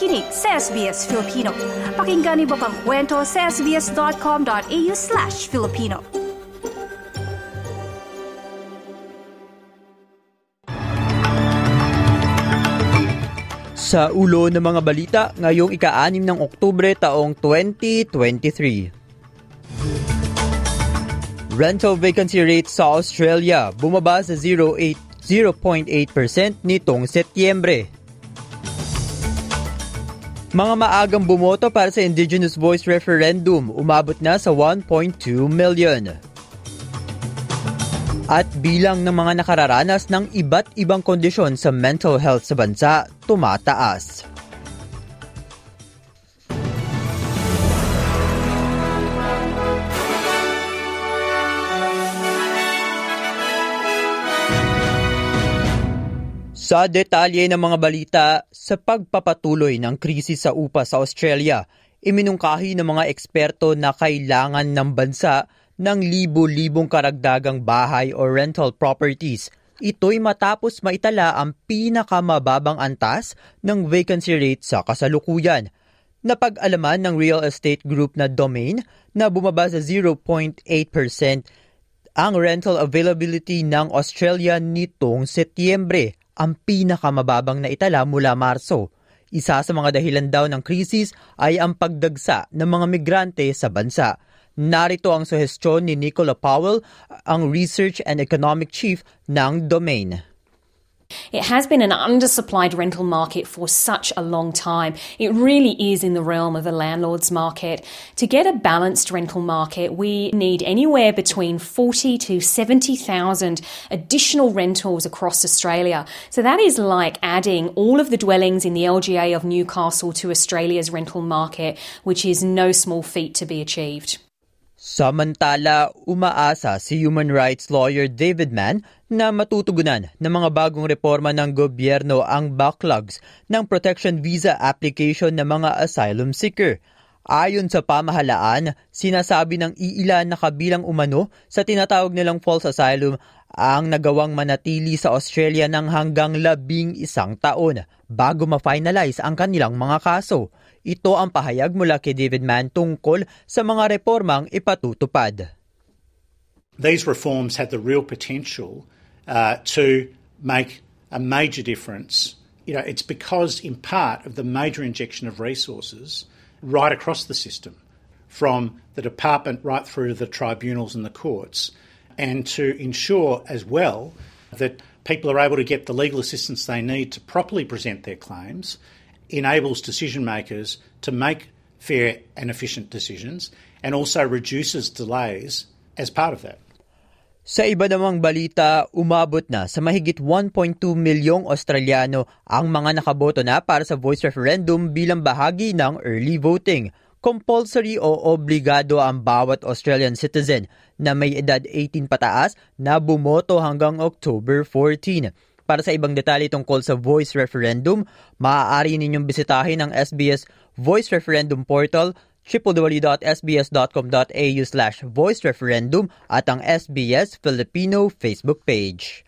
nakikinig sa SBS Filipino. Pakinggan niyo pang kwento sa sbs.com.au slash Filipino. Sa ulo ng mga balita ngayong ika-6 ng Oktubre taong 2023. Rental vacancy rate sa Australia bumaba sa 0.8 nitong Setyembre mga maagang bumoto para sa Indigenous Voice Referendum umabot na sa 1.2 million. At bilang ng mga nakararanas ng iba't ibang kondisyon sa mental health sa bansa, tumataas. Sa detalye ng mga balita, sa pagpapatuloy ng krisis sa upa sa Australia, iminungkahi ng mga eksperto na kailangan ng bansa ng libo-libong karagdagang bahay o rental properties. Ito'y matapos maitala ang pinakamababang antas ng vacancy rate sa kasalukuyan. Napag-alaman ng real estate group na Domain na bumaba sa 0.8% ang rental availability ng Australia nitong Setyembre ang pinakamababang na itala mula Marso. Isa sa mga dahilan daw ng krisis ay ang pagdagsa ng mga migrante sa bansa. Narito ang suhestyon ni Nicola Powell, ang Research and Economic Chief ng Domain. It has been an undersupplied rental market for such a long time. It really is in the realm of the landlord's market. To get a balanced rental market, we need anywhere between 40 to 70,000 additional rentals across Australia. So that is like adding all of the dwellings in the LGA of Newcastle to Australia's rental market, which is no small feat to be achieved. Samantala, umaasa si human rights lawyer David Mann na matutugunan ng mga bagong reforma ng gobyerno ang backlogs ng protection visa application ng mga asylum seeker. Ayon sa pamahalaan, sinasabi ng iilan na kabilang umano sa tinatawag nilang false asylum ang nagawang manatili sa Australia ng hanggang labing isang taon bago ma-finalize ang kanilang mga kaso. Ito ang pahayag mula kay David Mann tungkol sa mga reformang ipatutupad. These reforms have the real potential uh, to make a major difference. You know, it's because in part of the major injection of resources right across the system, from the department right through the tribunals and the courts, and to ensure as well that people are able to get the legal assistance they need to properly present their claims enables decision makers to make fair and efficient decisions and also reduces delays as part of that. Sa iba namang balita, umabot na sa mahigit 1.2 milyong Australiano ang mga nakaboto na para sa voice referendum bilang bahagi ng early voting. Compulsory o obligado ang bawat Australian citizen na may edad 18 pataas na bumoto hanggang October 14. Para sa ibang detalye tungkol sa voice referendum, maaari ninyong bisitahin ang SBS Voice Referendum portal www.sbs.com.au slash voice referendum at ang SBS Filipino Facebook page.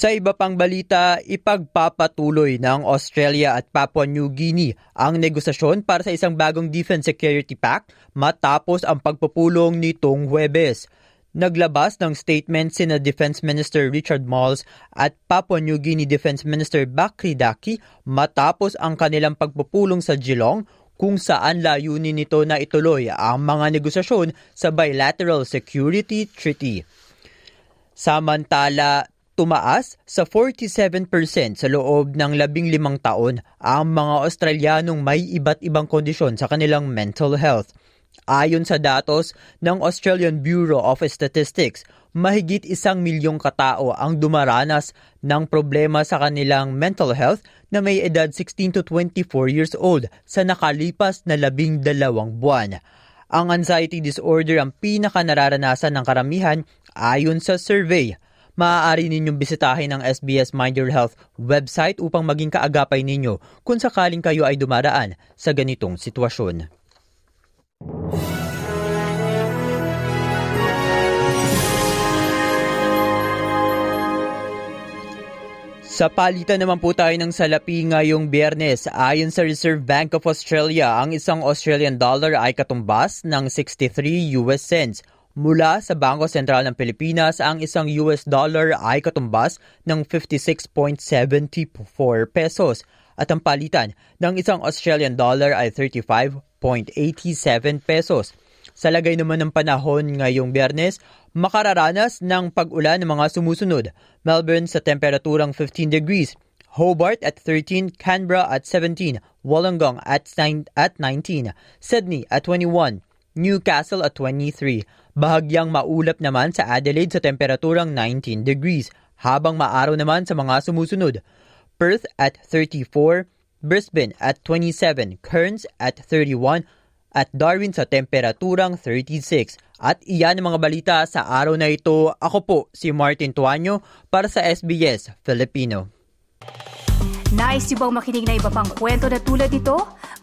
Sa iba pang balita, ipagpapatuloy ng Australia at Papua New Guinea ang negosasyon para sa isang bagong Defense Security Pact matapos ang pagpupulong nitong Huwebes. Naglabas ng statement sina Defense Minister Richard Malls at Papua New Guinea Defense Minister Bakri Daki matapos ang kanilang pagpupulong sa Geelong kung saan layunin nito na ituloy ang mga negosasyon sa Bilateral Security Treaty. Samantala, tumaas sa 47% sa loob ng labing limang taon ang mga Australianong may iba't ibang kondisyon sa kanilang mental health. Ayon sa datos ng Australian Bureau of Statistics, mahigit isang milyong katao ang dumaranas ng problema sa kanilang mental health na may edad 16 to 24 years old sa nakalipas na labing dalawang buwan. Ang anxiety disorder ang pinaka nararanasan ng karamihan ayon sa survey maaari ninyong bisitahin ang SBS Mind Your Health website upang maging kaagapay ninyo kung sakaling kayo ay dumaraan sa ganitong sitwasyon. Sa palitan naman po tayo ng salapi ngayong biyernes, ayon sa Reserve Bank of Australia, ang isang Australian dollar ay katumbas ng 63 US cents Mula sa Bangko Sentral ng Pilipinas, ang isang US dollar ay katumbas ng 56.74 pesos at ang palitan ng isang Australian dollar ay 35.87 pesos. Sa lagay naman ng panahon ngayong biyernes, makararanas ng pag-ulan ng mga sumusunod. Melbourne sa temperaturang 15 degrees, Hobart at 13, Canberra at 17, Wollongong at 9, at 19, Sydney at 21, Newcastle at 23. Bahagyang maulap naman sa Adelaide sa temperaturang 19 degrees, habang maaraw naman sa mga sumusunod. Perth at 34, Brisbane at 27, Cairns at 31, at Darwin sa temperaturang 36. At iyan ang mga balita sa araw na ito. Ako po si Martin Tuanyo para sa SBS Filipino. Nice yung bang makinig na iba pang kwento na tulad ito?